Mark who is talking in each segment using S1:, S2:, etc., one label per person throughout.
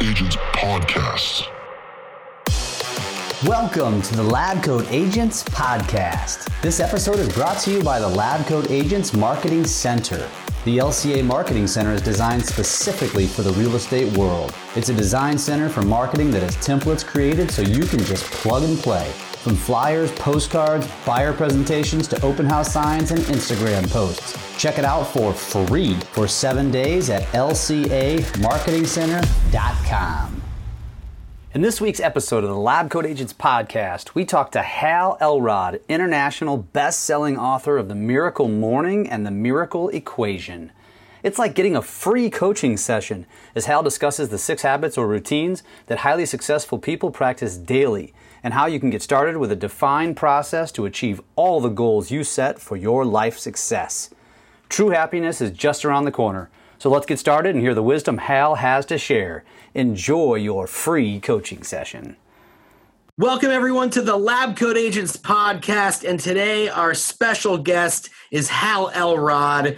S1: Agents Podcast.
S2: Welcome to the Lab Coat Agents Podcast. This episode is brought to you by the Lab Coat Agents Marketing Center. The LCA Marketing Center is designed specifically for the real estate world. It's a design center for marketing that has templates created so you can just plug and play. From flyers, postcards, buyer presentations to open house signs and Instagram posts. Check it out for free for seven days at lcamarketingcenter.com. In this week's episode of the Lab Coat Agents podcast, we talk to Hal Elrod, international best-selling author of The Miracle Morning and The Miracle Equation. It's like getting a free coaching session as Hal discusses the six habits or routines that highly successful people practice daily and how you can get started with a defined process to achieve all the goals you set for your life success. True happiness is just around the corner. So let's get started and hear the wisdom Hal has to share. Enjoy your free coaching session.
S3: Welcome, everyone, to the Lab Coat Agents podcast. And today, our special guest is Hal Elrod.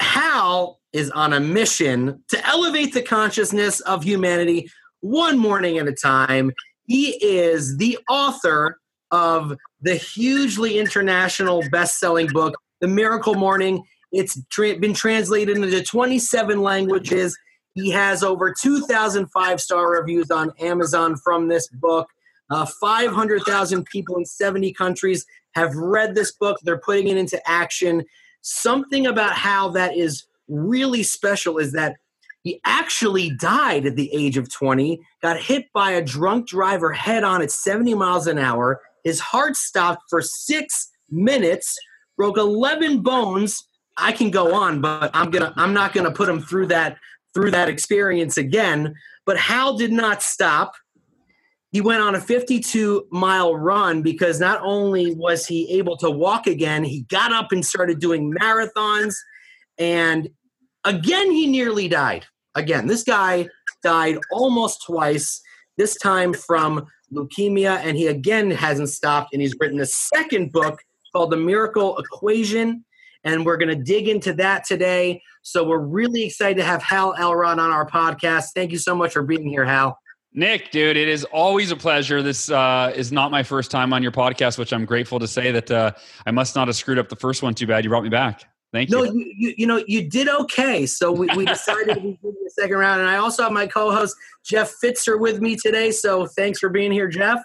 S3: Hal is on a mission to elevate the consciousness of humanity one morning at a time. He is the author of the hugely international best selling book, The Miracle Morning. It's tra- been translated into 27 languages. He has over 2,000 five star reviews on Amazon from this book. Uh, 500,000 people in 70 countries have read this book. They're putting it into action. Something about how that is really special is that he actually died at the age of 20, got hit by a drunk driver head on at 70 miles an hour. His heart stopped for six minutes, broke 11 bones. I can go on, but I'm gonna I'm not gonna put him through that through that experience again. But Hal did not stop. He went on a 52 mile run because not only was he able to walk again, he got up and started doing marathons. And again, he nearly died. Again, this guy died almost twice, this time from leukemia. And he again hasn't stopped. And he's written a second book called The Miracle Equation. And we're going to dig into that today. So we're really excited to have Hal Elrod on our podcast. Thank you so much for being here, Hal.
S4: Nick, dude, it is always a pleasure. This uh, is not my first time on your podcast, which I'm grateful to say that uh, I must not have screwed up the first one too bad. You brought me back. Thank
S3: no,
S4: you.
S3: No, you, you, you, know, you did okay. So we, we decided we did the second round. And I also have my co host, Jeff Fitzer, with me today. So thanks for being here, Jeff.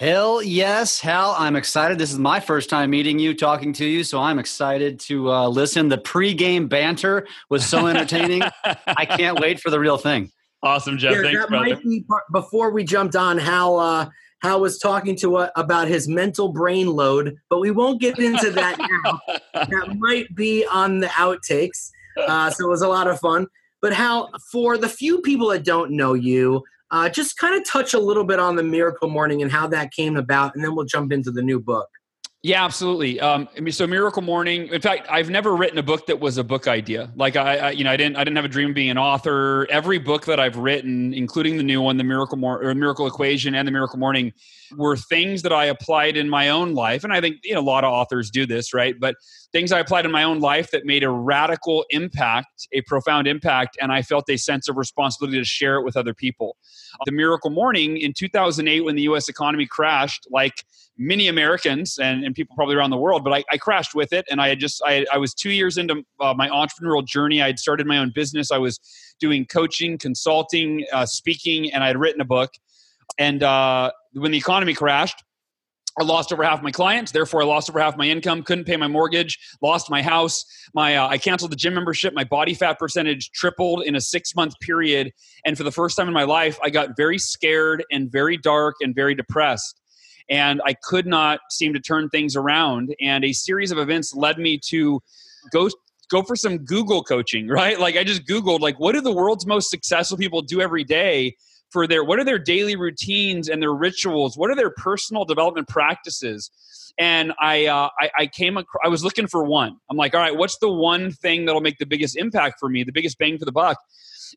S2: Hell yes, Hal. I'm excited. This is my first time meeting you, talking to you. So I'm excited to uh, listen. The pregame banter was so entertaining. I can't wait for the real thing.
S4: Awesome, Jeff.
S3: Yeah,
S4: Thanks, brother.
S3: Might be before we jumped on, Hal, uh, Hal was talking to uh, about his mental brain load, but we won't get into that now. that might be on the outtakes. Uh, so it was a lot of fun. But Hal, for the few people that don't know you, uh, just kind of touch a little bit on the Miracle Morning and how that came about, and then we'll jump into the new book.
S4: Yeah, absolutely. Um, I mean, so Miracle Morning. In fact, I've never written a book that was a book idea. Like I, I, you know, I didn't, I didn't have a dream of being an author. Every book that I've written, including the new one, the Miracle Mor- or Miracle Equation and the Miracle Morning, were things that I applied in my own life. And I think you know a lot of authors do this, right? But things I applied in my own life that made a radical impact, a profound impact, and I felt a sense of responsibility to share it with other people. The Miracle Morning in 2008, when the U.S. economy crashed, like many Americans and, and people probably around the world, but I, I crashed with it. And I had just, I, I was two years into uh, my entrepreneurial journey. I had started my own business. I was doing coaching, consulting, uh, speaking, and I had written a book. And uh, when the economy crashed, I lost over half my clients, therefore I lost over half my income. Couldn't pay my mortgage, lost my house. My uh, I canceled the gym membership. My body fat percentage tripled in a six month period, and for the first time in my life, I got very scared and very dark and very depressed and I could not seem to turn things around. And a series of events led me to go go for some Google coaching, right? Like I just Googled like what do the world's most successful people do every day for their what are their daily routines and their rituals? What are their personal development practices? And I, uh, I, I came, across, I was looking for one. I'm like, all right, what's the one thing that'll make the biggest impact for me, the biggest bang for the buck?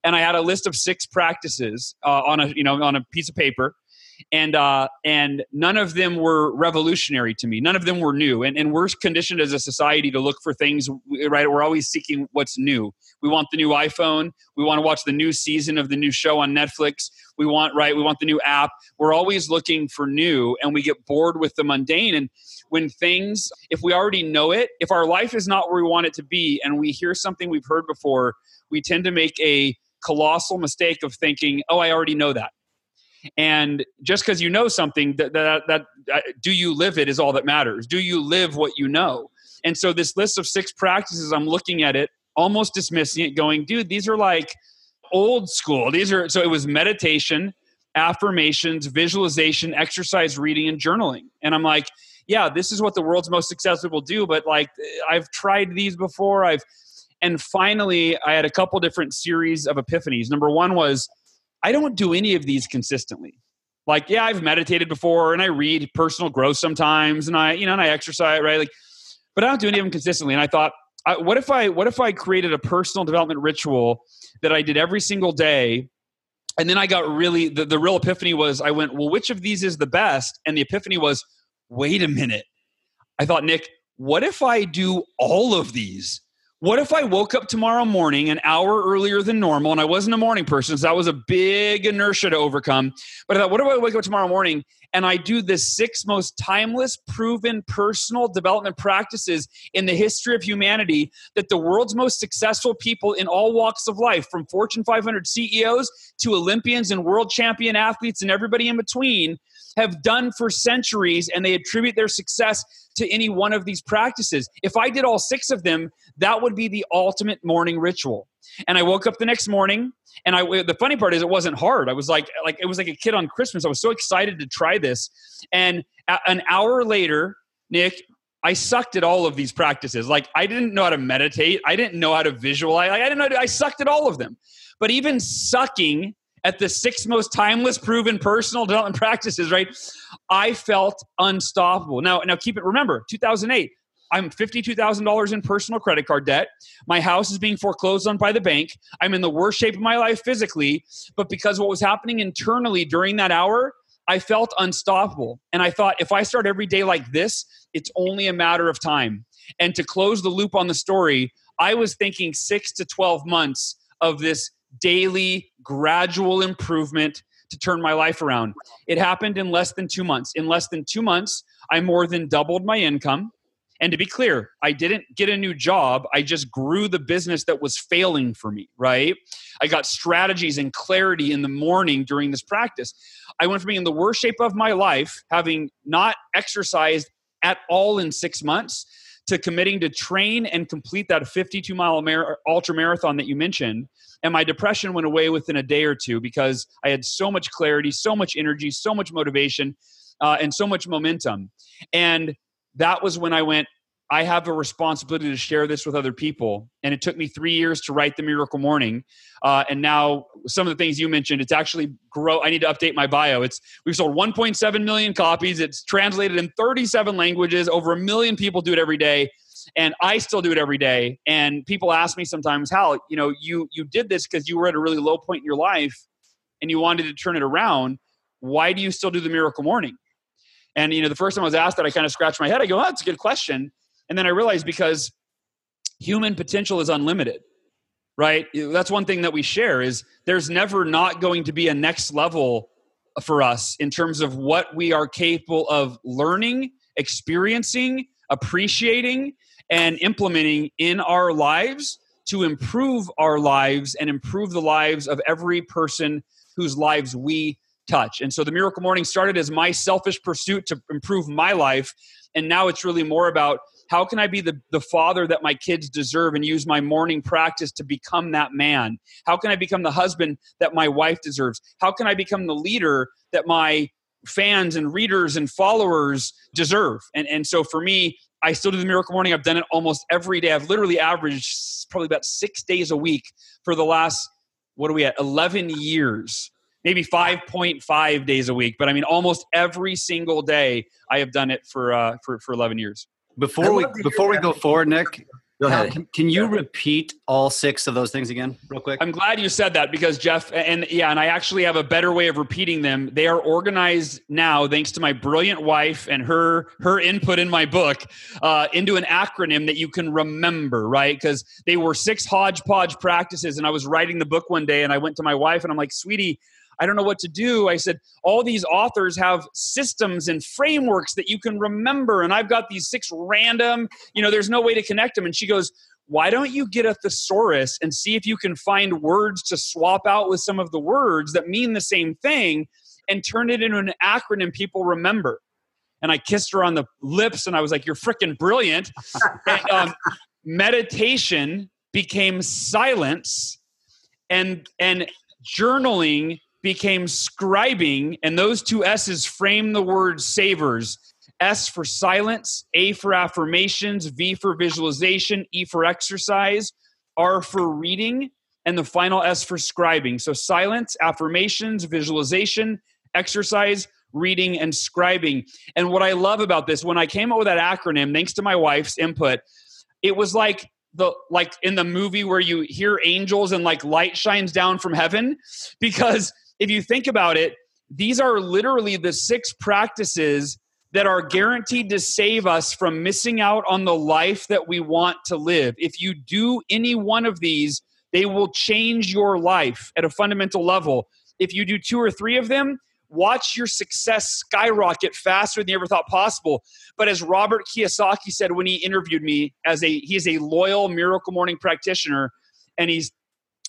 S4: And I had a list of six practices uh, on a, you know, on a piece of paper, and uh, and none of them were revolutionary to me. None of them were new, and and we're conditioned as a society to look for things. Right, we're always seeking what's new. We want the new iPhone. We want to watch the new season of the new show on Netflix. We want right. We want the new app. We're always looking for new, and we get bored with the mundane. And when things, if we already know it, if our life is not where we want it to be, and we hear something we've heard before, we tend to make a colossal mistake of thinking, "Oh, I already know that." And just because you know something, that, that, that uh, do you live it is all that matters. Do you live what you know? And so this list of six practices, I'm looking at it, almost dismissing it, going, dude, these are like old school. These are so it was meditation, affirmations, visualization, exercise, reading, and journaling. And I'm like, yeah, this is what the world's most successful people do. But like, I've tried these before. I've and finally, I had a couple different series of epiphanies. Number one was I don't do any of these consistently. Like, yeah, I've meditated before and I read personal growth sometimes and I, you know, and I exercise, right? Like, but I don't do any of them consistently. And I thought, I, what if I, what if I created a personal development ritual that I did every single day? And then I got really, the, the real epiphany was I went, well, which of these is the best? And the epiphany was, wait a minute. I thought, Nick, what if I do all of these? What if I woke up tomorrow morning an hour earlier than normal? And I wasn't a morning person, so that was a big inertia to overcome. But I thought, what if I wake up tomorrow morning and I do the six most timeless, proven personal development practices in the history of humanity that the world's most successful people in all walks of life, from Fortune 500 CEOs to Olympians and world champion athletes and everybody in between, have done for centuries and they attribute their success to any one of these practices. If I did all six of them, that would be the ultimate morning ritual. And I woke up the next morning and I the funny part is it wasn't hard. I was like like it was like a kid on Christmas. I was so excited to try this. And an hour later, Nick, I sucked at all of these practices. Like I didn't know how to meditate. I didn't know how to visualize. Like, I didn't know. To, I sucked at all of them. But even sucking at the six most timeless, proven personal development practices, right? I felt unstoppable. Now, now keep it. Remember, 2008. I'm $52,000 in personal credit card debt. My house is being foreclosed on by the bank. I'm in the worst shape of my life physically, but because what was happening internally during that hour, I felt unstoppable. And I thought, if I start every day like this, it's only a matter of time. And to close the loop on the story, I was thinking six to 12 months of this daily, gradual improvement to turn my life around. It happened in less than two months. In less than two months, I more than doubled my income. And to be clear, I didn't get a new job. I just grew the business that was failing for me, right? I got strategies and clarity in the morning during this practice. I went from being in the worst shape of my life, having not exercised at all in six months, to committing to train and complete that 52 mile mar- ultra marathon that you mentioned. And my depression went away within a day or two because I had so much clarity, so much energy, so much motivation, uh, and so much momentum. And that was when I went, I have a responsibility to share this with other people. And it took me three years to write the Miracle Morning. Uh, and now some of the things you mentioned, it's actually grow. I need to update my bio. It's we've sold 1.7 million copies. It's translated in 37 languages. Over a million people do it every day. And I still do it every day. And people ask me sometimes, Hal, you know, you you did this because you were at a really low point in your life and you wanted to turn it around. Why do you still do the Miracle Morning? And you know, the first time I was asked that, I kind of scratched my head. I go, "Oh, that's a good question." And then I realized because human potential is unlimited, right? That's one thing that we share is there's never not going to be a next level for us in terms of what we are capable of learning, experiencing, appreciating, and implementing in our lives to improve our lives and improve the lives of every person whose lives we touch. And so the Miracle Morning started as my selfish pursuit to improve my life. And now it's really more about how can I be the, the father that my kids deserve and use my morning practice to become that man? How can I become the husband that my wife deserves? How can I become the leader that my fans and readers and followers deserve? And, and so for me, I still do the miracle morning. I've done it almost every day. I've literally averaged probably about six days a week for the last, what are we at, 11 years maybe 5.5 days a week but i mean almost every single day i have done it for uh, for, for 11 years
S2: before we before we go forward, Nick,
S3: Go ahead.
S5: Can, can you repeat all six of those things again, real quick?
S4: I'm glad you said that because Jeff, and yeah, and I actually have a better way of repeating them. They are organized now, thanks to my brilliant wife and her her input in my book, uh, into an acronym that you can remember, right? Because they were six hodgepodge practices, and I was writing the book one day, and I went to my wife, and I'm like, "Sweetie, I don't know what to do. I said, all these authors have systems and frameworks that you can remember. And I've got these six random, you know, there's no way to connect them. And she goes, why don't you get a thesaurus and see if you can find words to swap out with some of the words that mean the same thing and turn it into an acronym people remember? And I kissed her on the lips and I was like, You're freaking brilliant. and, um, meditation became silence and and journaling became scribing, and those two S's frame the word savers. S for silence, A for affirmations, V for visualization, E for exercise, R for reading, and the final S for scribing. So silence, affirmations, visualization, exercise, reading, and scribing. And what I love about this, when I came up with that acronym, thanks to my wife's input, it was like the like in the movie where you hear angels and like light shines down from heaven because if you think about it, these are literally the six practices that are guaranteed to save us from missing out on the life that we want to live. If you do any one of these, they will change your life at a fundamental level. If you do two or three of them, watch your success skyrocket faster than you ever thought possible. But as Robert Kiyosaki said when he interviewed me, as a he is a loyal Miracle Morning practitioner, and he's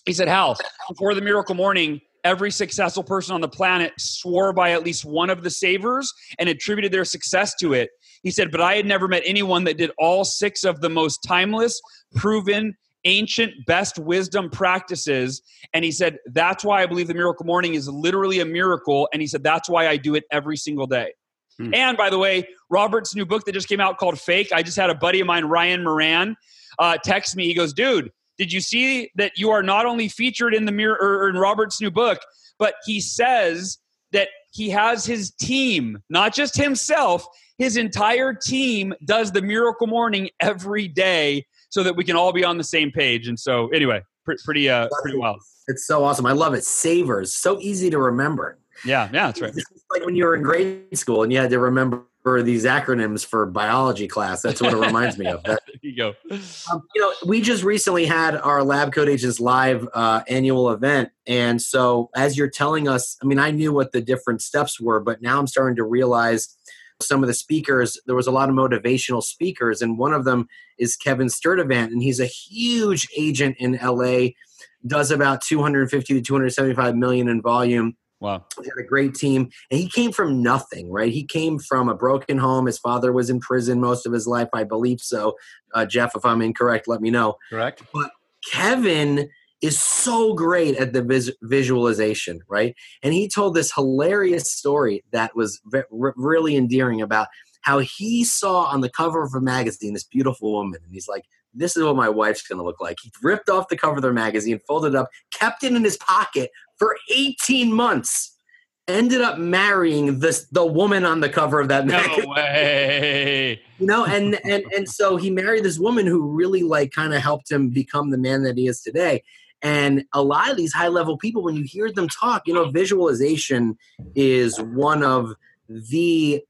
S4: he said, Hal, before the Miracle Morning, every successful person on the planet swore by at least one of the savers and attributed their success to it. He said, But I had never met anyone that did all six of the most timeless, proven, ancient, best wisdom practices. And he said, That's why I believe the miracle morning is literally a miracle. And he said, That's why I do it every single day. Hmm. And by the way, Robert's new book that just came out called Fake, I just had a buddy of mine, Ryan Moran, uh, text me. He goes, Dude, did you see that you are not only featured in the mirror or in Robert's new book, but he says that he has his team, not just himself, his entire team does the miracle morning every day so that we can all be on the same page. And so, anyway, pretty, uh, pretty wild.
S3: It's so awesome. I love it. Savers, so easy to remember.
S4: Yeah, yeah, that's right.
S3: It's like when you were in grade school and you had to remember these acronyms for biology class. That's what it reminds me of.
S4: There you go.
S3: Um, you know, we just recently had our Lab Coat Agents live uh, annual event, and so as you're telling us, I mean, I knew what the different steps were, but now I'm starting to realize some of the speakers. There was a lot of motivational speakers, and one of them is Kevin Sturdivant, and he's a huge agent in LA. Does about 250 to 275 million in volume
S4: Wow.
S3: He had a great team. And he came from nothing, right? He came from a broken home. His father was in prison most of his life, I believe so. Uh, Jeff, if I'm incorrect, let me know.
S5: Correct.
S3: But Kevin is so great at the vis- visualization, right? And he told this hilarious story that was re- really endearing about how he saw on the cover of a magazine this beautiful woman. And he's like, this is what my wife's going to look like. He ripped off the cover of their magazine, folded it up, kept it in his pocket for 18 months. Ended up marrying this the woman on the cover of that magazine.
S4: No way.
S3: you know, and and and so he married this woman who really like kind of helped him become the man that he is today. And a lot of these high level people, when you hear them talk, you know, visualization is one of the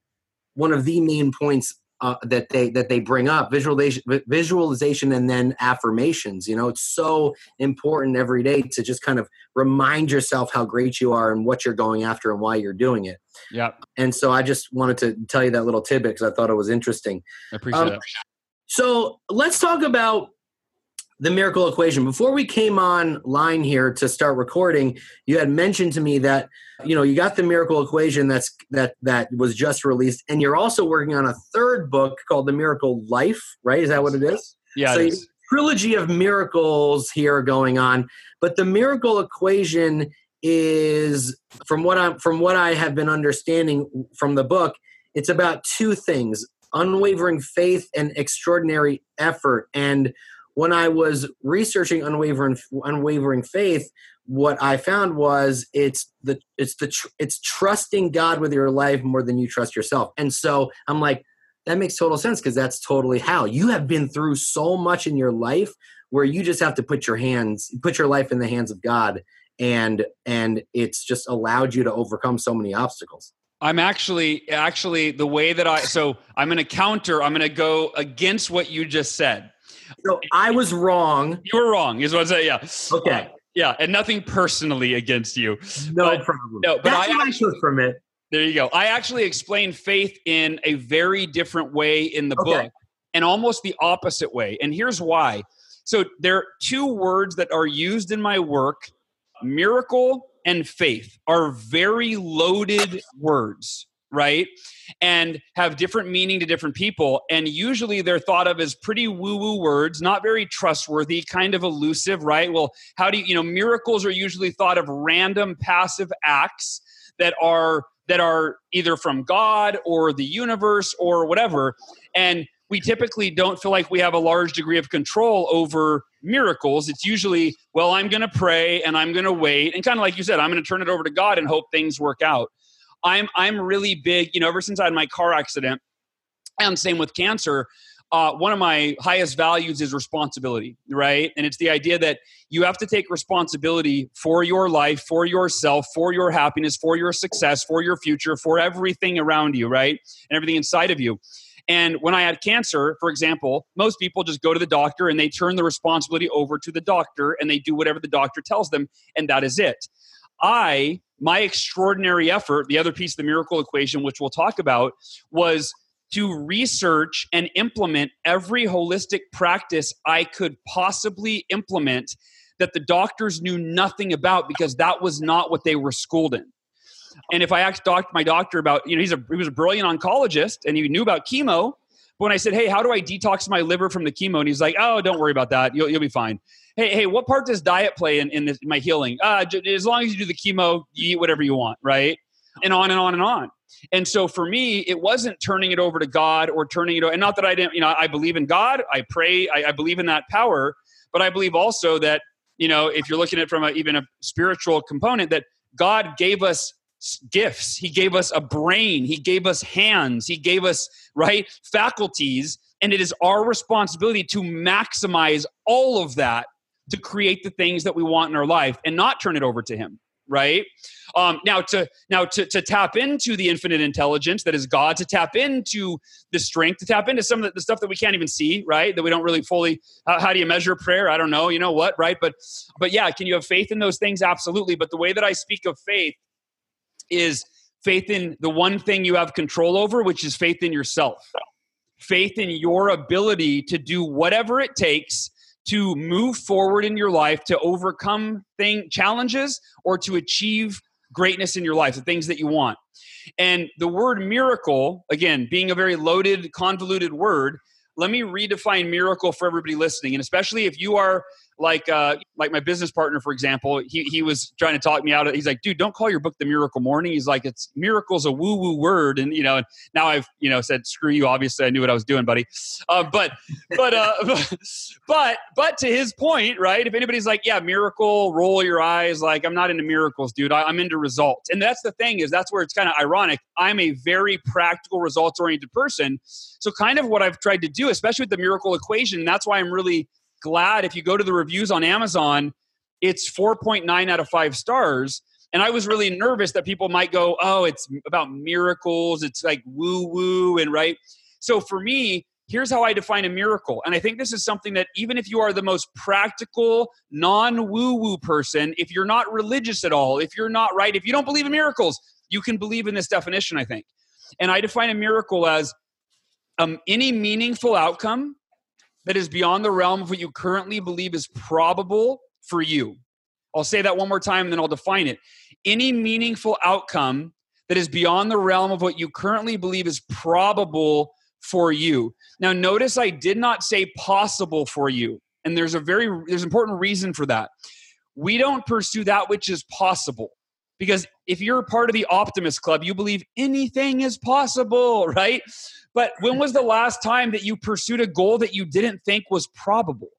S3: one of the main points uh, that they that they bring up visualization visualization and then affirmations you know? It's so important every day to just kind of remind yourself how great you are and what you're going after and why you're doing it.
S4: Yeah
S3: and so i just wanted to tell you that little tidbit because i thought it was interesting.
S4: I appreciate um, it.
S3: so let's talk about the miracle equation. Before we came on line here to start recording, you had mentioned to me that you know you got the miracle equation that's that that was just released, and you're also working on a third book called the Miracle Life. Right? Is that what it is?
S4: Yeah. So
S3: trilogy of miracles here going on, but the miracle equation is from what I'm from what I have been understanding from the book. It's about two things: unwavering faith and extraordinary effort, and when I was researching unwavering unwavering faith, what I found was it's the it's the tr- it's trusting God with your life more than you trust yourself. And so I'm like, that makes total sense because that's totally how you have been through so much in your life where you just have to put your hands put your life in the hands of god and and it's just allowed you to overcome so many obstacles
S4: I'm actually actually the way that I so I'm going to counter. I'm going to go against what you just said.
S3: So i was wrong
S4: You were wrong. Is what I say. Yeah.
S3: okay
S4: Yeah, and nothing personally against you.
S3: no
S4: But-
S3: problem
S4: no, but
S3: that's
S4: I
S3: what i took from it
S4: There you go. I actually explain faith in a very different way in the
S3: Okay.
S4: book and almost the opposite way. And here's why. So there are two words that are used in my work miracle and faith are very loaded words, right? And have different meaning to different people. And usually they're thought of as pretty woo woo words, not very trustworthy, kind of elusive, right? Well, how do you, you know, miracles are usually thought of random passive acts that are that are either from God or the universe or whatever. And we typically don't feel like we have a large degree of control over miracles. It's usually, well, I'm going to pray and I'm going to wait. And kind of like you said, I'm going to turn it over to God and hope things work out. I'm, I'm really big, you know, ever since I had my car accident, and same with cancer, uh, one of my highest values is responsibility, right? And it's the idea that you have to take responsibility for your life, for yourself, for your happiness, for your success, for your future, for everything around you, right? And everything inside of you. And when I had cancer, for example, most people just go to the doctor and they turn the responsibility over to the doctor and they do whatever the doctor tells them, and that is it. I, my extraordinary effort, the other piece of the miracle equation, which we'll talk about, was to research and implement every holistic practice I could possibly implement that the doctors knew nothing about because that was not what they were schooled in. And if I asked doc- my doctor about, you know, he's a he was a brilliant oncologist and he knew about chemo. But when I said, "Hey, how do I detox my liver from the chemo?" and he's like, "Oh, don't worry about that. You'll you'll be fine." Hey, hey, what part does diet play in in this, my healing? Uh, as long as you do the chemo, you eat whatever you want, right? And on and on and on. And so for me, it wasn't turning it over to God or turning it, over. and not that I didn't, you know, I believe in God, I pray, I, I believe in that power, but I believe also that, you know, if you're looking at it from a, even a spiritual component, that God gave us gifts. He gave us a brain. He gave us hands. He gave us, right, faculties. And it is our responsibility to maximize all of that to create the things that we want in our life and not turn it over to Him, right? Um, now to now to, to tap into the infinite intelligence that is God, to tap into the strength, to tap into some of the, the stuff that we can't even see, right? That we don't really fully. How, how do you measure prayer? I don't know. You know what, right? But but yeah, can you have faith in those things? Absolutely. But the way that I speak of faith is faith in the one thing you have control over, which is faith in yourself. Faith in your ability to do whatever it takes to move forward in your life, to overcome thing challenges, or to achieve greatness in your life, the things that you want. And the word miracle, again, being a very loaded, convoluted word, let me redefine miracle for everybody listening, and especially if you are like uh, like my business partner, for example, he he was trying to talk me out. of He's like, dude, don't call your book the Miracle Morning. He's like, it's miracle's a woo woo word, and you know, and now I've you know said screw you. Obviously, I knew what I was doing, buddy. Uh, but but uh, but but to his point, right? If anybody's like, yeah, miracle, roll your eyes. Like, I'm not into miracles, dude. I, I'm into results, and that's the thing is that's where it's kind of ironic. I'm a very practical, results oriented person. So kind of what I've tried to do, especially with the miracle equation, that's why I'm really glad if you go to the reviews on Amazon, it's 4.9 out of 5 stars. And I was really nervous that people might go, "Oh, it's about miracles. It's like woo woo and right." So for me, here's how I define a miracle. And I think this is something that even if you are the most practical, non woo woo person, if you're not religious at all, if you're not right, if you don't believe in miracles, you can believe in this definition, I think. And I define a miracle as um, any meaningful outcome that is beyond the realm of what you currently believe is probable for you. I'll say that one more time and then I'll define it. Any meaningful outcome that is beyond the realm of what you currently believe is probable for you. Now notice I did not say possible for you. And there's a very there's important reason for that. We don't pursue that which is possible. Because if you're a part of the optimist club, you believe anything is possible, right? But when was the last time that you pursued a goal that you didn't think was probable?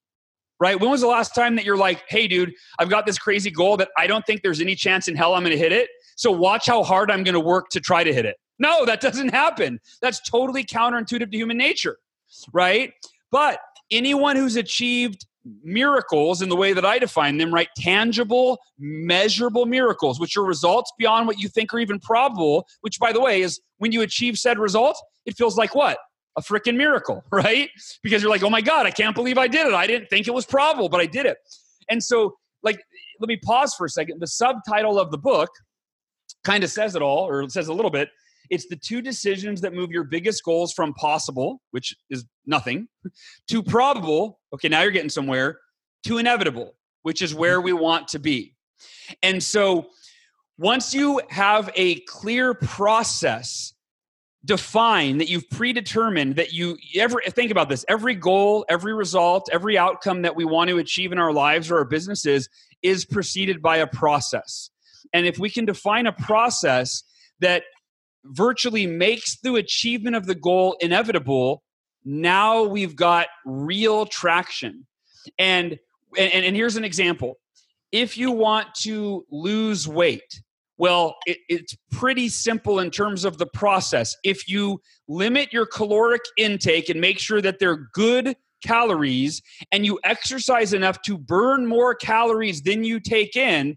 S4: Right? When was the last time that you're like, hey, dude, I've got this crazy goal that I don't think there's any chance in hell I'm going to hit it. So watch how hard I'm going to work to try to hit it. No, that doesn't happen. That's totally counterintuitive to human nature, right? But anyone who's achieved miracles in the way that I define them, right? Tangible, measurable miracles, which are results beyond what you think are even probable, which, by the way, is when you achieve said result, it feels like what? A freaking miracle, right? Because you're like, oh my God, I can't believe I did it. I didn't think it was probable, but I did it. And so, like, let me pause for a second. The subtitle of the book kind of says it all, or says a little bit. It's the two decisions that move your biggest goals from possible, which is nothing, to probable. Okay, now you're getting somewhere, to inevitable, which is where we want to be. And so once you have a clear process defined that you've predetermined that you ever think about this every goal every result every outcome that we want to achieve in our lives or our businesses is preceded by a process and if we can define a process that virtually makes the achievement of the goal inevitable, now we've got real traction. And, and, and here's an example if you want to lose weight, well, it, it's pretty simple in terms of the process. If you limit your caloric intake and make sure that they're good calories and you exercise enough to burn more calories than you take in,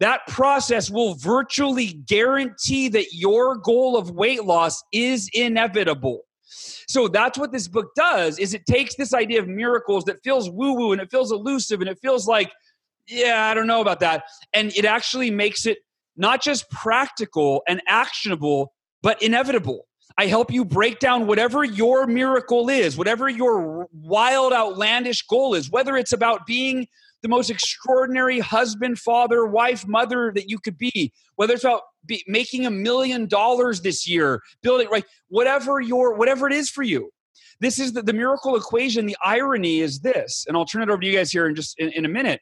S4: that process will virtually guarantee that your goal of weight loss is inevitable so that's what this book does is it takes this idea of miracles that feels woo woo and it feels elusive and it feels like yeah i don't know about that. And it actually makes it not just practical and actionable but inevitable. I help you break down whatever your miracle is, whatever your wild, outlandish goal is, whether it's about being the most extraordinary husband, father, wife, mother that you could be, whether it's about be, making a million dollars this year, building, right? Whatever your, whatever it is for you. This is the, the miracle equation. The irony is this, and I'll turn it over to you guys here in just in, in a minute.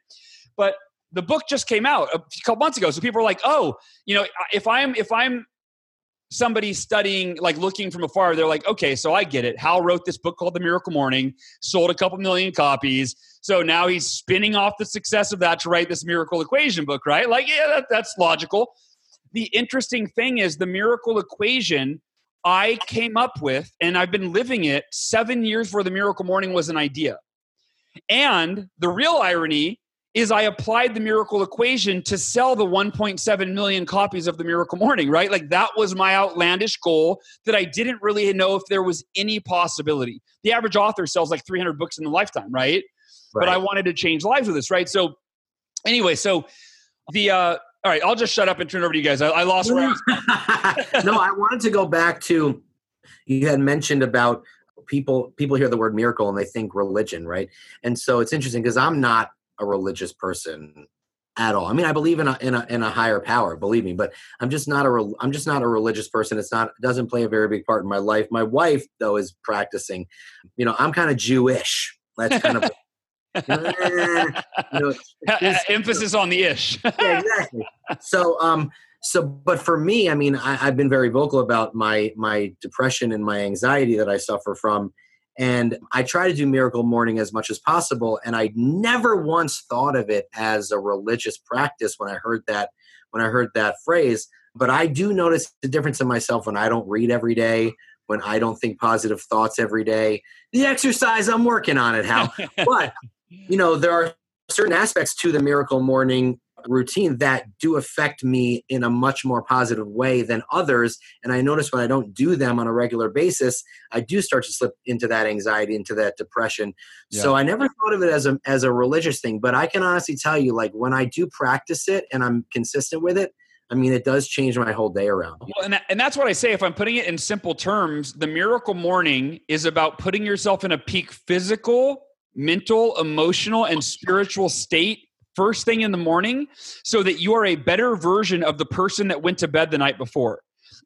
S4: But the book just came out a couple months ago. So people are like, oh, you know, if I'm, if I'm, somebody studying, like looking from afar, they're like, okay, so I get it. Hal wrote this book called The Miracle Morning, sold a couple million copies. So now he's spinning off the success of that to write this miracle equation book, right? Like, yeah, that, that's logical. The interesting thing is the miracle equation I came up with, and I've been living it seven years before the miracle morning was an idea. And the real irony is I applied the miracle equation to sell the 1.7 million copies of the miracle morning, right? Like that was my outlandish goal that I didn't really know if there was any possibility. The average author sells like 300 books in a lifetime, right? right. But I wanted to change lives with this, right? So anyway, so the uh all right, I'll just shut up and turn over to you guys. I, I lost where
S3: I no, I wanted to go back to you had mentioned about people people hear the word miracle and they think religion, right? And so it's interesting because I'm not a religious person at all. I mean, I believe in a in a in a higher power, believe me, but I'm just not a I'm just not a religious person. It's not it doesn't play a very big part in my life. My wife though is practicing. You know, I'm kind of Jewish. That's kind of
S4: you know, emphasis on the ish.
S3: yeah, exactly. So um so but for me, I mean, I, I've been very vocal about my my depression and my anxiety that I suffer from and I try to do Miracle Morning as much as possible. And I never once thought of it as a religious practice when I heard that when I heard that phrase. But I do notice the difference in myself when I don't read every day, when I don't think positive thoughts every day. The exercise, I'm working on it, Hal. but you know, there are certain aspects to the Miracle Morning routine that do affect me in a much more positive way than others. And I notice when I don't do them on a regular basis, I do start to slip into that anxiety, into that depression. Yeah. So I never thought of it as a as a religious thing, but I can honestly tell you, like when I do practice it and I'm consistent with it, I mean, it does change my whole day around.
S4: Well, and, that, and that's what I say. If I'm putting it in simple terms, the miracle morning is about putting yourself in a peak physical, mental, emotional, and spiritual state first thing in the morning so that you are a better version of the person that went to bed the night before.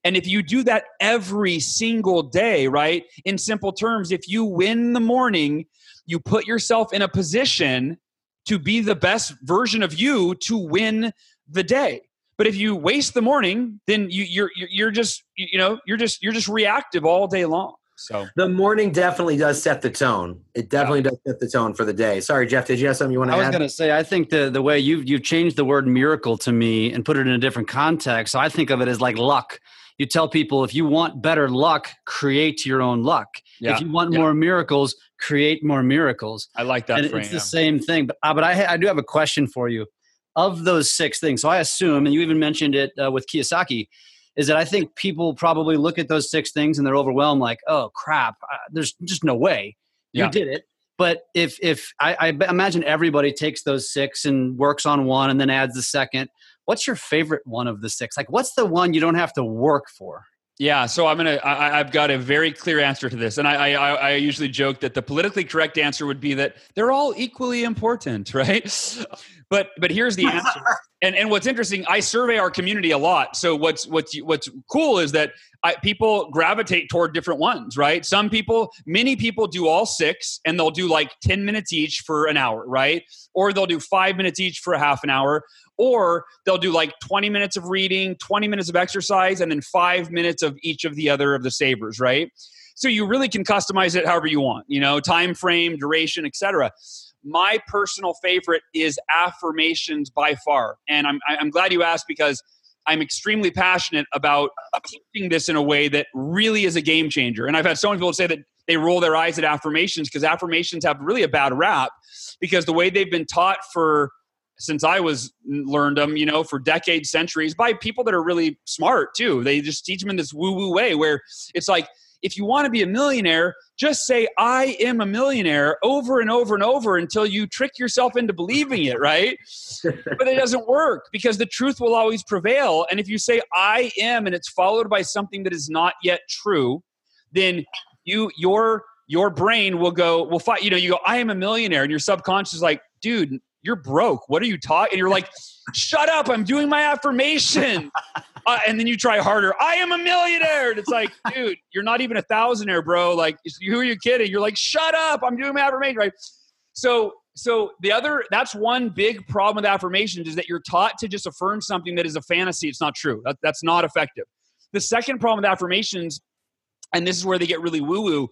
S4: And if you do that every single day, right? In simple terms, if you win the morning, you put yourself in a position to be the best version of you to win the day. But if you waste the morning, then you, you're you're just you know you're just you're just reactive all day long. So
S3: the morning definitely does set the tone. It definitely yeah. does set the tone for the day. Sorry, Jeff, did you have something you want to
S5: I
S3: add?
S5: was going to say, I think the the way you've you've changed the word miracle to me and put it in a different context. So I think of it as like luck. you tell people if you want better luck, create your own luck.
S4: Yeah.
S5: If you want
S4: Yeah.
S5: more miracles, create more miracles.
S4: I like that
S5: and
S4: frame.
S5: it's the same thing. But uh, but I I do have a question for you. Of those six things, so I assume, and you even mentioned it uh, with Kiyosaki, is that I think people probably look at those six things and they're overwhelmed, like, oh crap, uh, there's just no way
S4: Yeah.
S5: you did it. But if if I imagine everybody takes those six and works on one and then adds the second, what's your favorite one of the six? Like, what's the one you don't have to work for?
S4: Yeah, so I'm gonna. I, I've got a very clear answer to this, and I, I I usually joke that the politically correct answer would be that they're all equally important, right? But but here's the answer. and and what's interesting, I survey our community a lot. So what's what's what's cool is that I, people gravitate toward different ones, right? Some people, many people do all six, and they'll do like ten minutes each for an hour, right? Or they'll do five minutes each for a half an hour, or they'll do like 20 minutes of reading 20 minutes of exercise and then five minutes of each of the other of the savers right so you really can customize it however you want you know time frame duration etc my personal favorite is affirmations by far and i'm, I'm glad you asked because i'm extremely passionate about teaching this in a way that really is a game changer and i've had so many people say that they roll their eyes at affirmations because affirmations have really a bad rap because the way they've been taught for since I was learned them, you know, for decades, centuries by people that are really smart too. They just teach them in this woo woo way where it's like, if you want to be a millionaire, just say, I am a millionaire over and over and over until you trick yourself into believing it, right? but it doesn't work because the truth will always prevail. And if you say, I am, and it's followed by something that is not yet true, then you, your, your brain will go, will fight, you know, you go, I am a millionaire. And your subconscious is like, dude, you're broke. What are you talking? And you're like, shut up. I'm doing my affirmation. Uh, and then you try harder. I am a millionaire. And it's like, dude, you're not even a thousandaire, bro. Like, who are you kidding? You're like, shut up. I'm doing my affirmation. Right. So, so the other, that's one big problem with affirmations is that you're taught to just affirm something that is a fantasy. It's not true. That, that's not effective. The second problem with affirmations, and this is where they get really woo woo,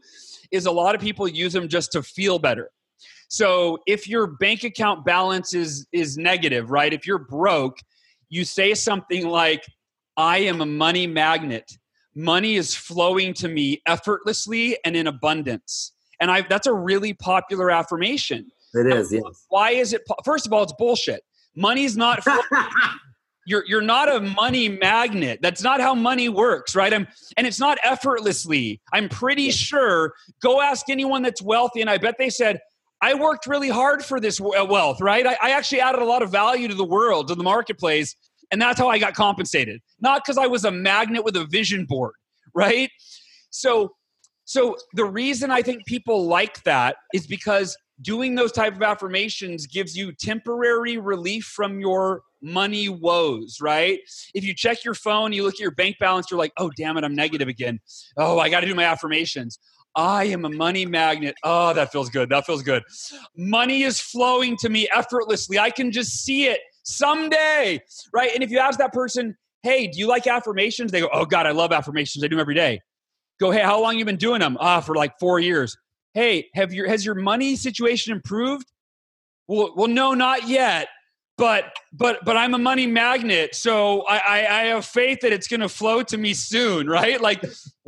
S4: is a lot of people use them just to feel better. So if your bank account balance is is negative, right? If you're broke, you say something like, "I am a money magnet. Money is flowing to me effortlessly and in abundance." And I that's a really popular affirmation.
S3: It is, yes.
S4: Why is it First of all, it's bullshit. Money's not you're you're not a money magnet. That's not how money works, right? I'm and it's not effortlessly. I'm pretty sure. Go ask anyone that's wealthy, and I bet they said, "I worked really hard for this uh, wealth." Right? I, I actually added a lot of value to the world, to the marketplace, and that's how I got compensated. Not because I was a magnet with a vision board, right? So, so the reason I think people like that is because doing those type of affirmations gives you temporary relief from your money woes, right? If you check your phone, you look at your bank balance, you're like, oh, damn it, I'm negative again. Oh, I got to do my affirmations. I am a money magnet. Oh, that feels good. That feels good. Money is flowing to me effortlessly. I can just see it someday, right? And if you ask that person, hey, do you like affirmations? They go, oh, God, I love affirmations. I do them every day. Go, hey, how long you been doing them? Ah, for like four years. Hey, have your has your money situation improved? Well, well, no, not yet but but but I'm a money magnet, so I, I, I have faith that it's going to flow to me soon, right? Like,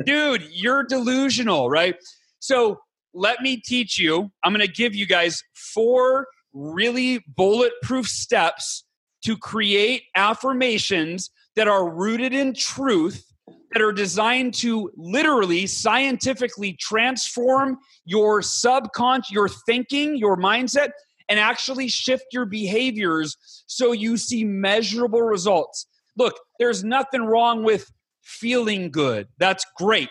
S4: dude, you're delusional, right? So let me teach you. I'm going to give you guys four really bulletproof steps to create affirmations that are rooted in truth that are designed to literally scientifically transform your subconscious your thinking your mindset and actually shift your behaviors so you see measurable results. Look, there's nothing wrong with feeling good. That's great.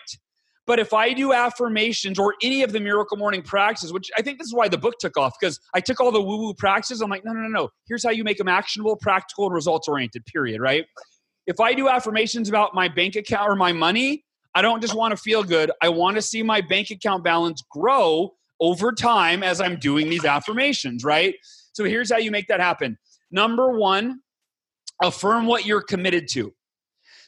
S4: But if I do affirmations or any of the miracle morning practices, which I think this is why the book took off, because I took all the woo woo practices. I'm like, no, no, no, no. Here's how you make them actionable, practical, and results oriented, period, right? If I do affirmations about my bank account or my money, I don't just want to feel good. I want to see my bank account balance grow over time as I'm doing these affirmations, right? So here's how you make that happen. Number one, affirm what you're committed to.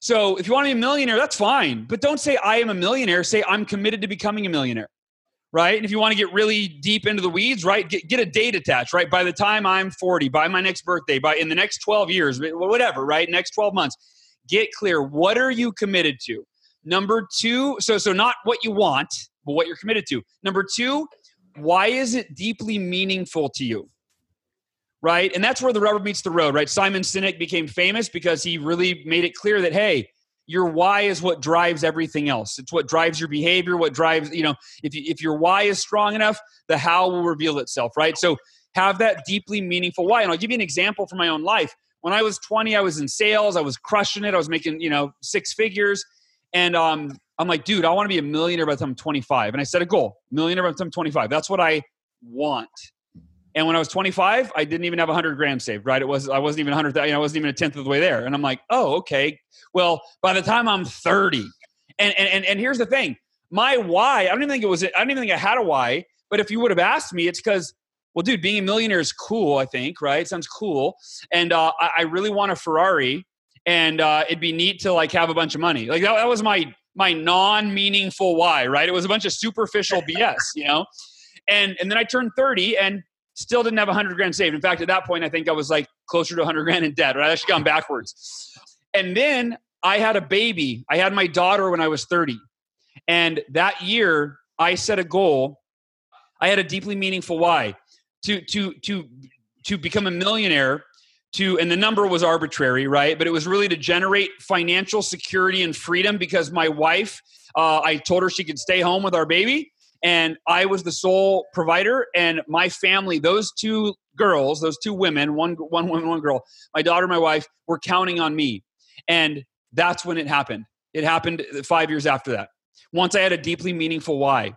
S4: So if you want to be a millionaire, that's fine, but don't say I am a millionaire. Say I'm committed to becoming a millionaire, right? And if you want to get really deep into the weeds, right, get, get a date attached, right? By the time I'm 40, by my next birthday, by in the next 12 years, whatever, right? Next 12 months, get clear. What are you committed to? Number two, so so not what you want, but what you're committed to. Number two, why is it deeply meaningful to you? Right? And that's where the rubber meets the road, right? Simon Sinek became famous because he really made it clear that, hey, your why is what drives everything else. It's what drives your behavior, what drives, you know, if, you, if your why is strong enough, the how will reveal itself, right? So have that deeply meaningful why. And I'll give you an example from my own life. When I was 20, I was in sales, I was crushing it, I was making, you know, six figures. And um, I'm like, dude, I want to be a millionaire by the time I'm 25. And I set a goal, millionaire by the time I'm 25. That's what I want. And when I was 25, I didn't even have 100 grand saved, right? It was I wasn't even 100. You know, I wasn't even a tenth of the way there. And I'm like, oh, okay. Well, by the time I'm 30, and and and, and here's the thing, my why. I don't even think it was. I don't even think I had a why. But if you would have asked me, it's because, well, dude, being a millionaire is cool. I think, right? It sounds cool, and uh, I, I, really want a Ferrari, and uh, it'd be neat to like have a bunch of money. Like that, that was my my non-meaningful why, right? It was a bunch of superficial BS, you know. And and then I turned 30, and Still didn't have 100 grand saved. In fact, at that point, I think I was like closer to 100 grand in debt, right? I actually gone backwards. And then I had a baby. I had my daughter when I was 30. And that year, I set a goal. I had a deeply meaningful why to to to to become a millionaire to and the number was arbitrary right but it was really to generate financial security and freedom because my wife uh, i told her she could stay home with our baby and I was the sole provider. And my family, those two girls, those two women, one one woman, one girl, my daughter, my wife, were counting on me, and that's when it happened. It happened five years after that. Once I had a deeply meaningful why.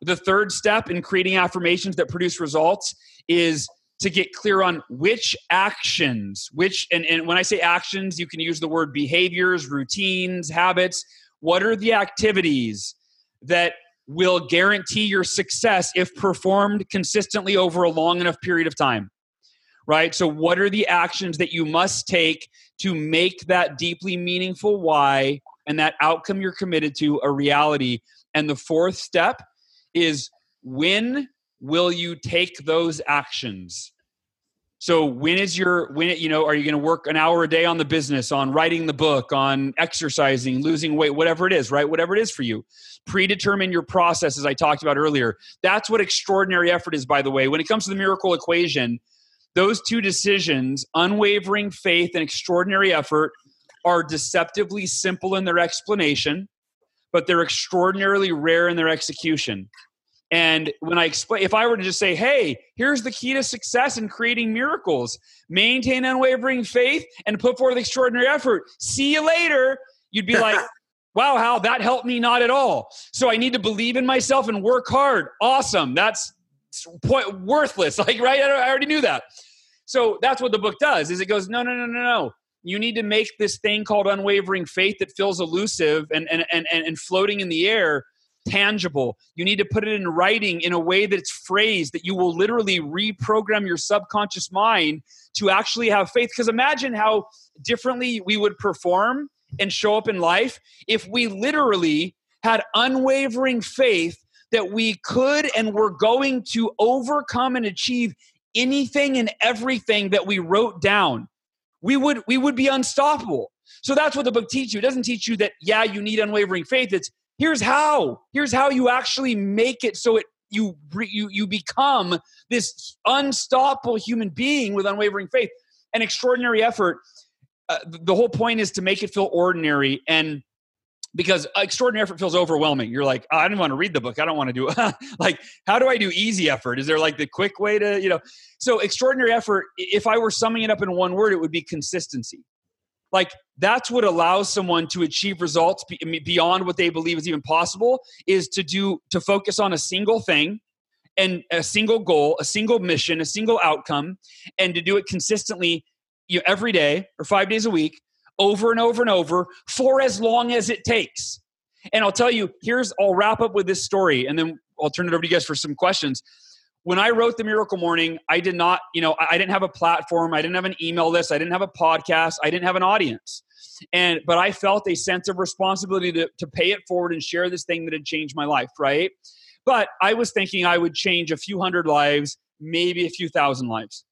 S4: The third step in creating affirmations that produce results is to get clear on which actions, which, and, and when I say actions, you can use the word behaviors, routines, habits. What are the activities that will guarantee your success if performed consistently over a long enough period of time. Right? So, what are the actions that you must take to make that deeply meaningful why and that outcome you're committed to a reality? And the fourth step is when will you take those actions? So when is your when you know are you going to work an hour a day on the business, on writing the book, on exercising, losing weight, whatever it is, right? Whatever it is for you. Predetermine your process as I talked about earlier. That's what extraordinary effort is by the way. When it comes to the miracle equation, those two decisions, unwavering faith and extraordinary effort are deceptively simple in their explanation, but they're extraordinarily rare in their execution. And when I explain, if I were to just say, hey, here's the key to success in creating miracles maintain unwavering faith and put forth extraordinary effort. See you later. You'd be like, wow, Hal, that helped me not at all. So I need to believe in myself and work hard. Awesome. That's point, worthless. Like, right? I already knew that. So that's what the book does is it goes, no, no, no, no, no. You need to make this thing called unwavering faith that feels elusive and, and, and, and floating in the air tangible. You need to put it in writing in a way that it's phrased that you will literally reprogram your subconscious mind to actually have faith. Because imagine how differently we would perform and show up in life if we literally had unwavering faith that we could and were going to overcome and achieve anything and everything that we wrote down we would we would be unstoppable so that's what the book teaches you it doesn't teach you that yeah you need unwavering faith it's here's how. Here's how you actually make it so it you you you become this unstoppable human being with unwavering faith and extraordinary effort. Uh, the whole point is to make it feel ordinary and because extraordinary effort feels overwhelming. You're like oh, i didn't want to read the book. I don't want to do it like how do i do easy effort? Is there like the quick way to you know? So extraordinary effort if i were summing it up in one word it would be consistency like that's what allows someone to achieve results beyond what they believe is even possible is to do to focus on a single thing and a single goal a single mission a single outcome and to do it consistently you know, every day or five days a week over and over and over for as long as it takes. And i'll tell you here's i'll wrap up with this story and then i'll turn it over to you guys for some questions when I wrote the Miracle Morning, I did not, you know, I didn't have a platform, I didn't have an email list, I didn't have a podcast, I didn't have an audience. And but I felt a sense of responsibility to, to pay it forward and share this thing that had changed my life, right? But I was thinking I would change a few hundred lives, maybe a few thousand lives.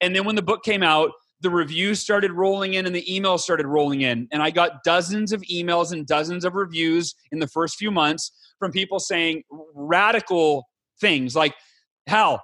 S4: And then when the book came out, the reviews started rolling in and the emails started rolling in. And I got dozens of emails and dozens of reviews in the first few months from people saying radical things like, Hal,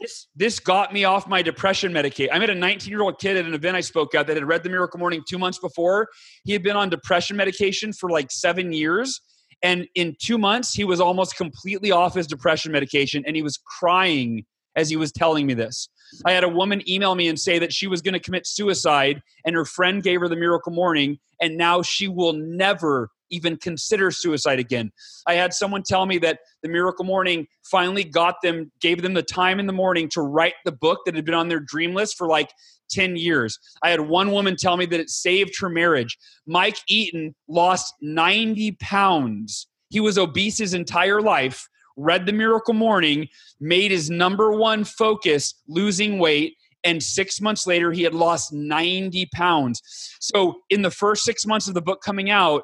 S4: this, this got me off my depression medication. I met a 19 year old kid at an event I spoke at that had read The Miracle Morning two months before. He had been on depression medication for like seven years. And in two months, he was almost completely off his depression medication and he was crying as he was telling me this. I had a woman email me and say that she was going to commit suicide and her friend gave her the miracle morning and now she will never even consider suicide again. I had someone tell me that the miracle morning finally got them gave them the time in the morning to write the book that had been on their dream list for like 10 years. I had one woman tell me that it saved her marriage. Mike Eaton lost 90 pounds. He was obese his entire life read the miracle morning, made his number one focus losing weight, and six months later he had lost 90 pounds. So, in the first six months of the book coming out,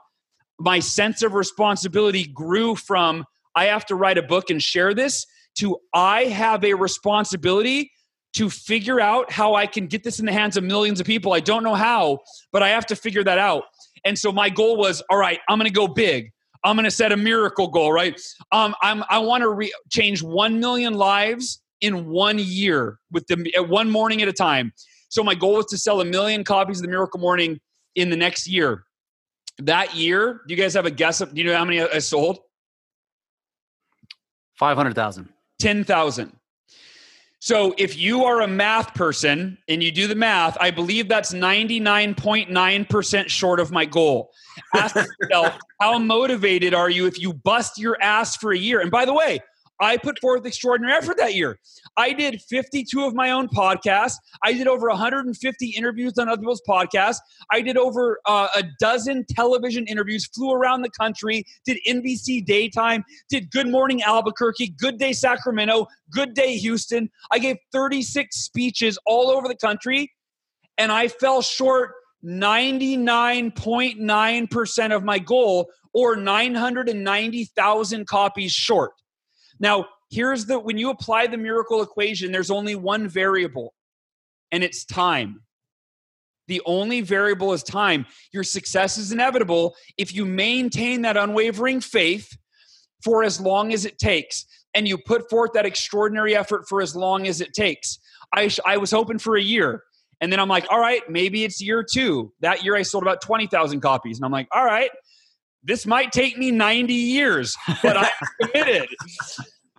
S4: my sense of responsibility grew from I have to write a book and share this to I have a responsibility to figure out how I can get this in the hands of millions of people. I don't know how, but I have to figure that out. And so my goal was all right, I'm going to go big. I'm going to set a miracle goal, right? Um, I'm, I want to re- change 1 million lives in one year with the one morning at a time. So my goal was to sell a million copies of the Miracle Morning in the next year. That year, do you guys have a guess? Of, do you know how many I sold?
S5: 500,000.
S4: 10,000. So if you are a math person and you do the math, I believe that's 99.9% short of my goal. Ask yourself, how motivated are you if you bust your ass for a year? And by the way, I put forth extraordinary effort that year. I did 52 of my own podcasts. I did over 150 interviews on other people's podcasts. I did over uh, a dozen television interviews, flew around the country, did NBC daytime, did Good Morning Albuquerque, Good Day Sacramento, Good Day Houston. I gave 36 speeches all over the country, and I fell short 99.9% of my goal or 990,000 copies short. Now, here's the when you apply the miracle equation, there's only one variable, and it's time. The only variable is time. Your success is inevitable if you maintain that unwavering faith for as long as it takes and you put forth that extraordinary effort for as long as it takes. I, I was hoping for a year. And then I'm like, all right, maybe it's year two. That year I sold about 20,000 copies. And I'm like, all right, this might take me 90 years, but I'm committed.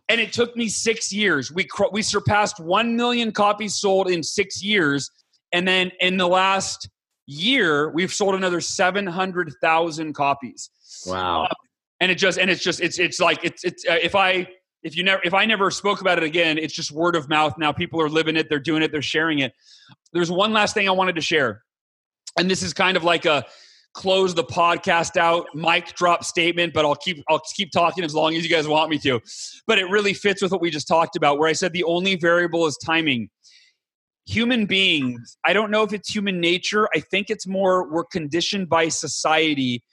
S4: and it took me six years. We, we surpassed 1 million copies sold in six years. And then in the last year, we've sold another 700,000 copies.
S3: Wow. Uh,
S4: and it just, and it's just, it's, it's like, it's, it's, uh, if I, if you never, if I never spoke about it again, it's just word of mouth. Now people are living it, they're doing it, they're sharing it. There's one last thing I wanted to share. And this is kind of like a, close the podcast out mic drop statement but i'll keep i'll keep talking as long as you guys want me to. But it really fits with what we just talked about where i said the only variable is timing. Human beings i don't know if it's human nature. I think it's more we're conditioned by society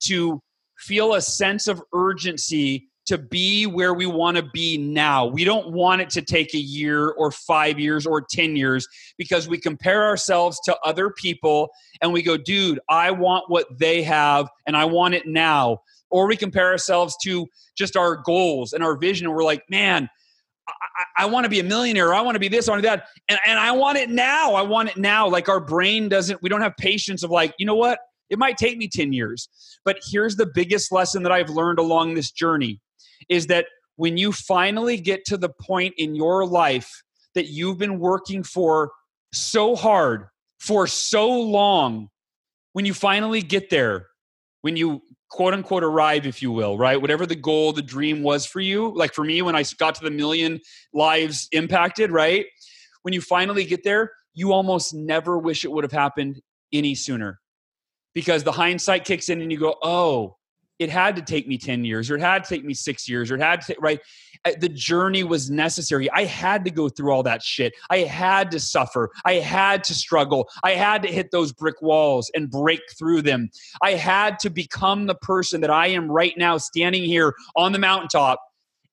S4: to feel a sense of urgency to be where we want to be now. We don't want it to take a year or five years or 10 years because we compare ourselves to other people and we go, dude, I want what they have and I want it now. Or we compare ourselves to just our goals and our vision. And we're like, man, I, I want to be a millionaire. I want to be this, I want to that. And, and I want it now. I want it now. Like our brain doesn't, we don't have patience of like, you know what? It might take me 10 years. But here's the biggest lesson that I've learned along this journey is that when you finally get to the point in your life that you've been working for so hard for so long, when you finally get there, when you quote unquote arrive, if you will, right? Whatever the goal, the dream was for you. Like for me, when I got to the million lives impacted, right? When you finally get there, you almost never wish it would have happened any sooner because the hindsight kicks in and you go, oh, it had to take me 10 years or it had to take me six years or it had to right? The journey was necessary. I had to go through all that shit. I had to suffer. I had to struggle. I had to hit those brick walls and break through them. I had to become the person that i am right now standing here on the mountaintop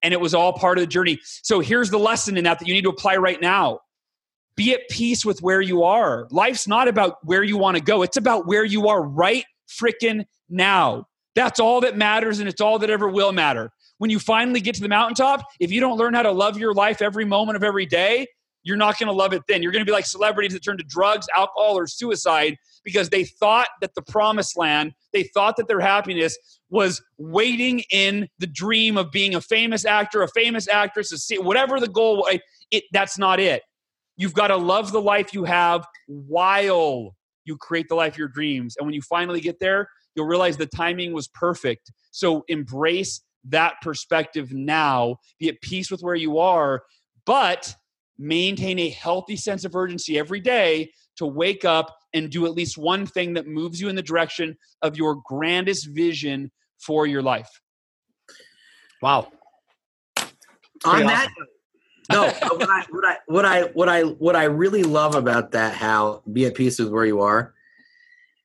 S4: and it was all part of the journey. So here's the lesson in that that you need to apply right now. Be at peace with where you are. Life's not about where you want to go, it's about where you are right freaking now. That's all that matters, and it's all that ever will matter. When you finally get to the mountaintop, if you don't learn how to love your life every moment of every day, you're not going to love it then. You're going to be like celebrities that turn to drugs, alcohol, or suicide because they thought that the promised land, they thought that their happiness was waiting in the dream of being a famous actor, a famous actress, whatever the goal. It, that's not it. You've got to love the life you have while you create the life of your dreams. And when you finally get there, you'll realize the timing was perfect. So embrace that perspective now. Be at peace with where you are, but maintain a healthy sense of urgency every day to wake up and do at least one thing that moves you in the direction of your grandest vision for your life.
S5: Wow.
S3: On that no, what I, what I what I what I what I really love about that, how be at peace with where you are.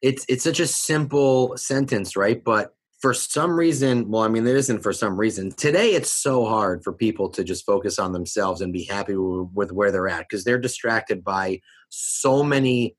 S3: It's it's such a simple sentence, right? But for some reason, well, I mean, it isn't for some reason. Today, it's so hard for people to just focus on themselves and be happy with, with where they're at because they're distracted by so many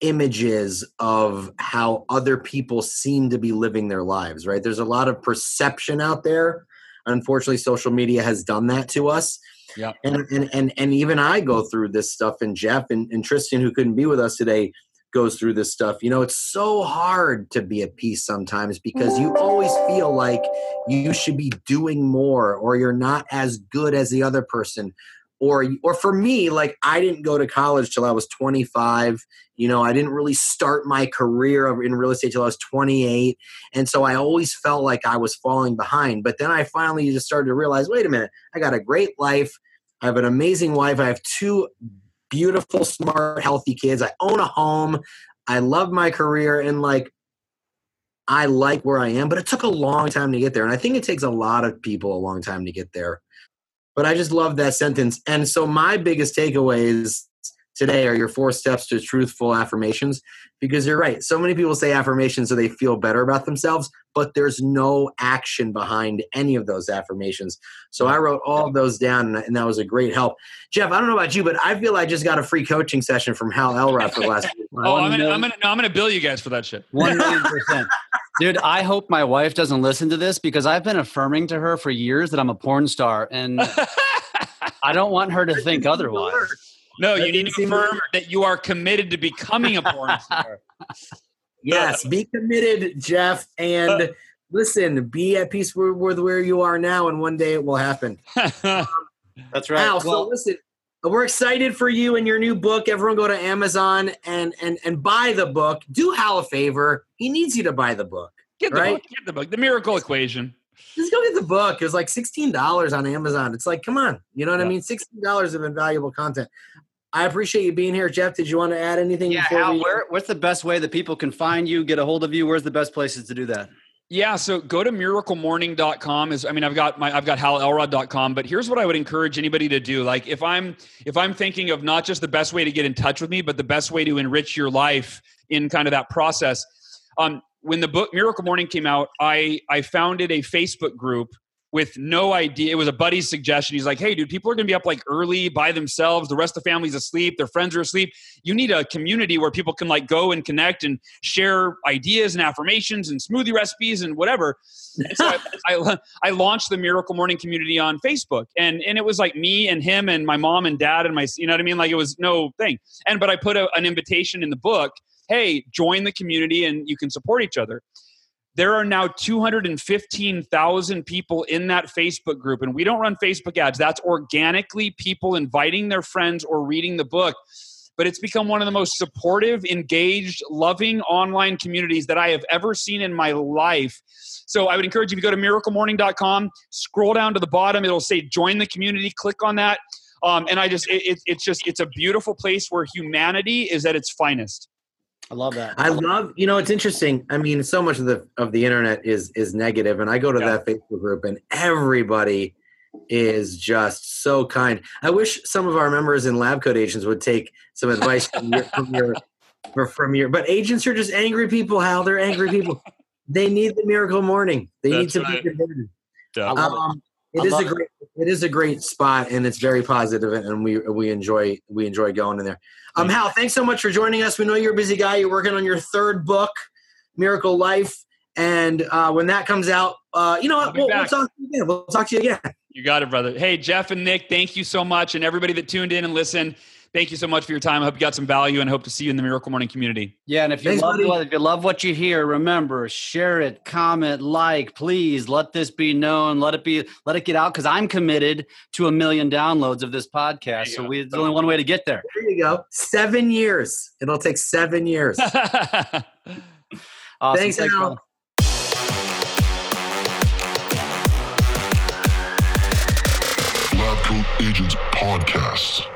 S3: images of how other people seem to be living their lives, right? There's a lot of perception out there. Unfortunately, social media has done that to us.
S4: Yeah.
S3: And, and and and even I go through this stuff and Jeff and, and Tristan who couldn't be with us today goes through this stuff. You know, it's so hard to be at peace sometimes because you always feel like you should be doing more or you're not as good as the other person. Or or for me, like I didn't go to college till I was 25. You know, I didn't really start my career in real estate till I was 28. And so I always felt like I was falling behind. But then I finally just started to realize, wait a minute, I got a great life. I have an amazing wife. I have two beautiful, smart, healthy kids. I own a home. I love my career and like I like where I am, but it took a long time to get there. And I think it takes a lot of people a long time to get there. But I just love that sentence. And so my biggest takeaways today are your four steps to truthful affirmations because you're right. So many people say affirmations so they feel better about themselves, but there's no action behind any of those affirmations. So I wrote all of those down, and that was a great help. Jeff, I don't know about you, but I feel I just got a free coaching session from Hal Elrod for the last.
S4: oh, I'm gonna, I'm gonna, no, I'm gonna bill you guys for that shit.
S5: One million percent. Dude, I hope my wife doesn't listen to this because I've been affirming to her for years that I'm a porn star, and I don't want her to think otherwise.
S4: No, you need to affirm that you are committed to becoming a porn star.
S3: yes, be committed, Jeff, and uh, listen, be at peace with, with where you are now, and one day it will happen.
S5: That's right.
S3: Hal, well, so listen, we're excited for you and your new book. Everyone go to Amazon and and and buy the book. Do Hal a favor. He needs you to buy the book.
S4: Get the
S3: right?
S4: book. Get the book. The Miracle Equation.
S3: Just go get the book. It was like sixteen dollars on Amazon. It's like, come on, you know what yeah. I mean? Sixteen dollars of invaluable content. I appreciate you being here, Jeff. Did you want to add anything?
S5: Yeah, Hal, we- where, what's the best way that people can find you, get a hold of you? Where's the best places to do that?
S4: Yeah, so go to miraclemorning.com is I mean I've got my I've got halelrod.com, but here's what I would encourage anybody to do. Like if I'm if I'm thinking of not just the best way to get in touch with me, but the best way to enrich your life in kind of that process. Um, when the book Miracle Morning came out, I I founded a Facebook group with no idea. It was a buddy's suggestion. He's like, hey, dude, people are going to be up like early by themselves. The rest of the family's asleep. Their friends are asleep. You need a community where people can like go and connect and share ideas and affirmations and smoothie recipes and whatever. And so I, I, I, launched the Miracle Morning community on Facebook. And, and it was like me and him and my mom and dad and my, you know what I mean? Like it was no thing. And, but I put a, an invitation in the book hey, join the community and you can support each other. There are now 215,000 people in that Facebook group, and we don't run Facebook ads. That's organically people inviting their friends or reading the book. But it's become one of the most supportive, engaged, loving online communities that I have ever seen in my life. So I would encourage you to go to miraclemorning.com, scroll down to the bottom, it'll say join the community, click on that. Um, and I just, it, it's just, it's a beautiful place where humanity is at its finest.
S5: I love that.
S3: I love, you know, it's interesting. I mean, so much of the of the internet is is negative, and I go to yeah. that Facebook group, and everybody is just so kind. I wish some of our members in Lab Coat Agents would take some advice from your, from your from your. But agents are just angry people. Hal they're angry people. they need the miracle morning. They That's need to right. be. Yeah. Um, It
S2: I
S3: is a
S2: love it.
S3: great it is a great spot and it's very positive and we we enjoy we enjoy going in there. Um Hal, thanks so much for joining us. We know you're a busy guy. You're working on your third book, Miracle Life. And uh, when that comes out, uh, you know what? We'll, we'll talk to you again. We'll talk to you again.
S4: You got it, brother. Hey, Jeff and Nick, thank you so much. And everybody that tuned in and listened, thank you so much for your time. I hope you got some value and hope to see you in the Miracle Morning community.
S2: Yeah, and if you
S3: Thanks,
S2: love
S3: buddy.
S2: what, if you love what you hear, remember share it, comment, like, please let this be known. Let it be let it get out because I'm committed to a million downloads of this podcast. So
S4: go.
S2: we, there's only one way to get there.
S3: There you go. Seven years. It'll take seven years.
S2: Awesome.
S3: Thanks, Hal.
S2: brother.
S1: Agents Podcast.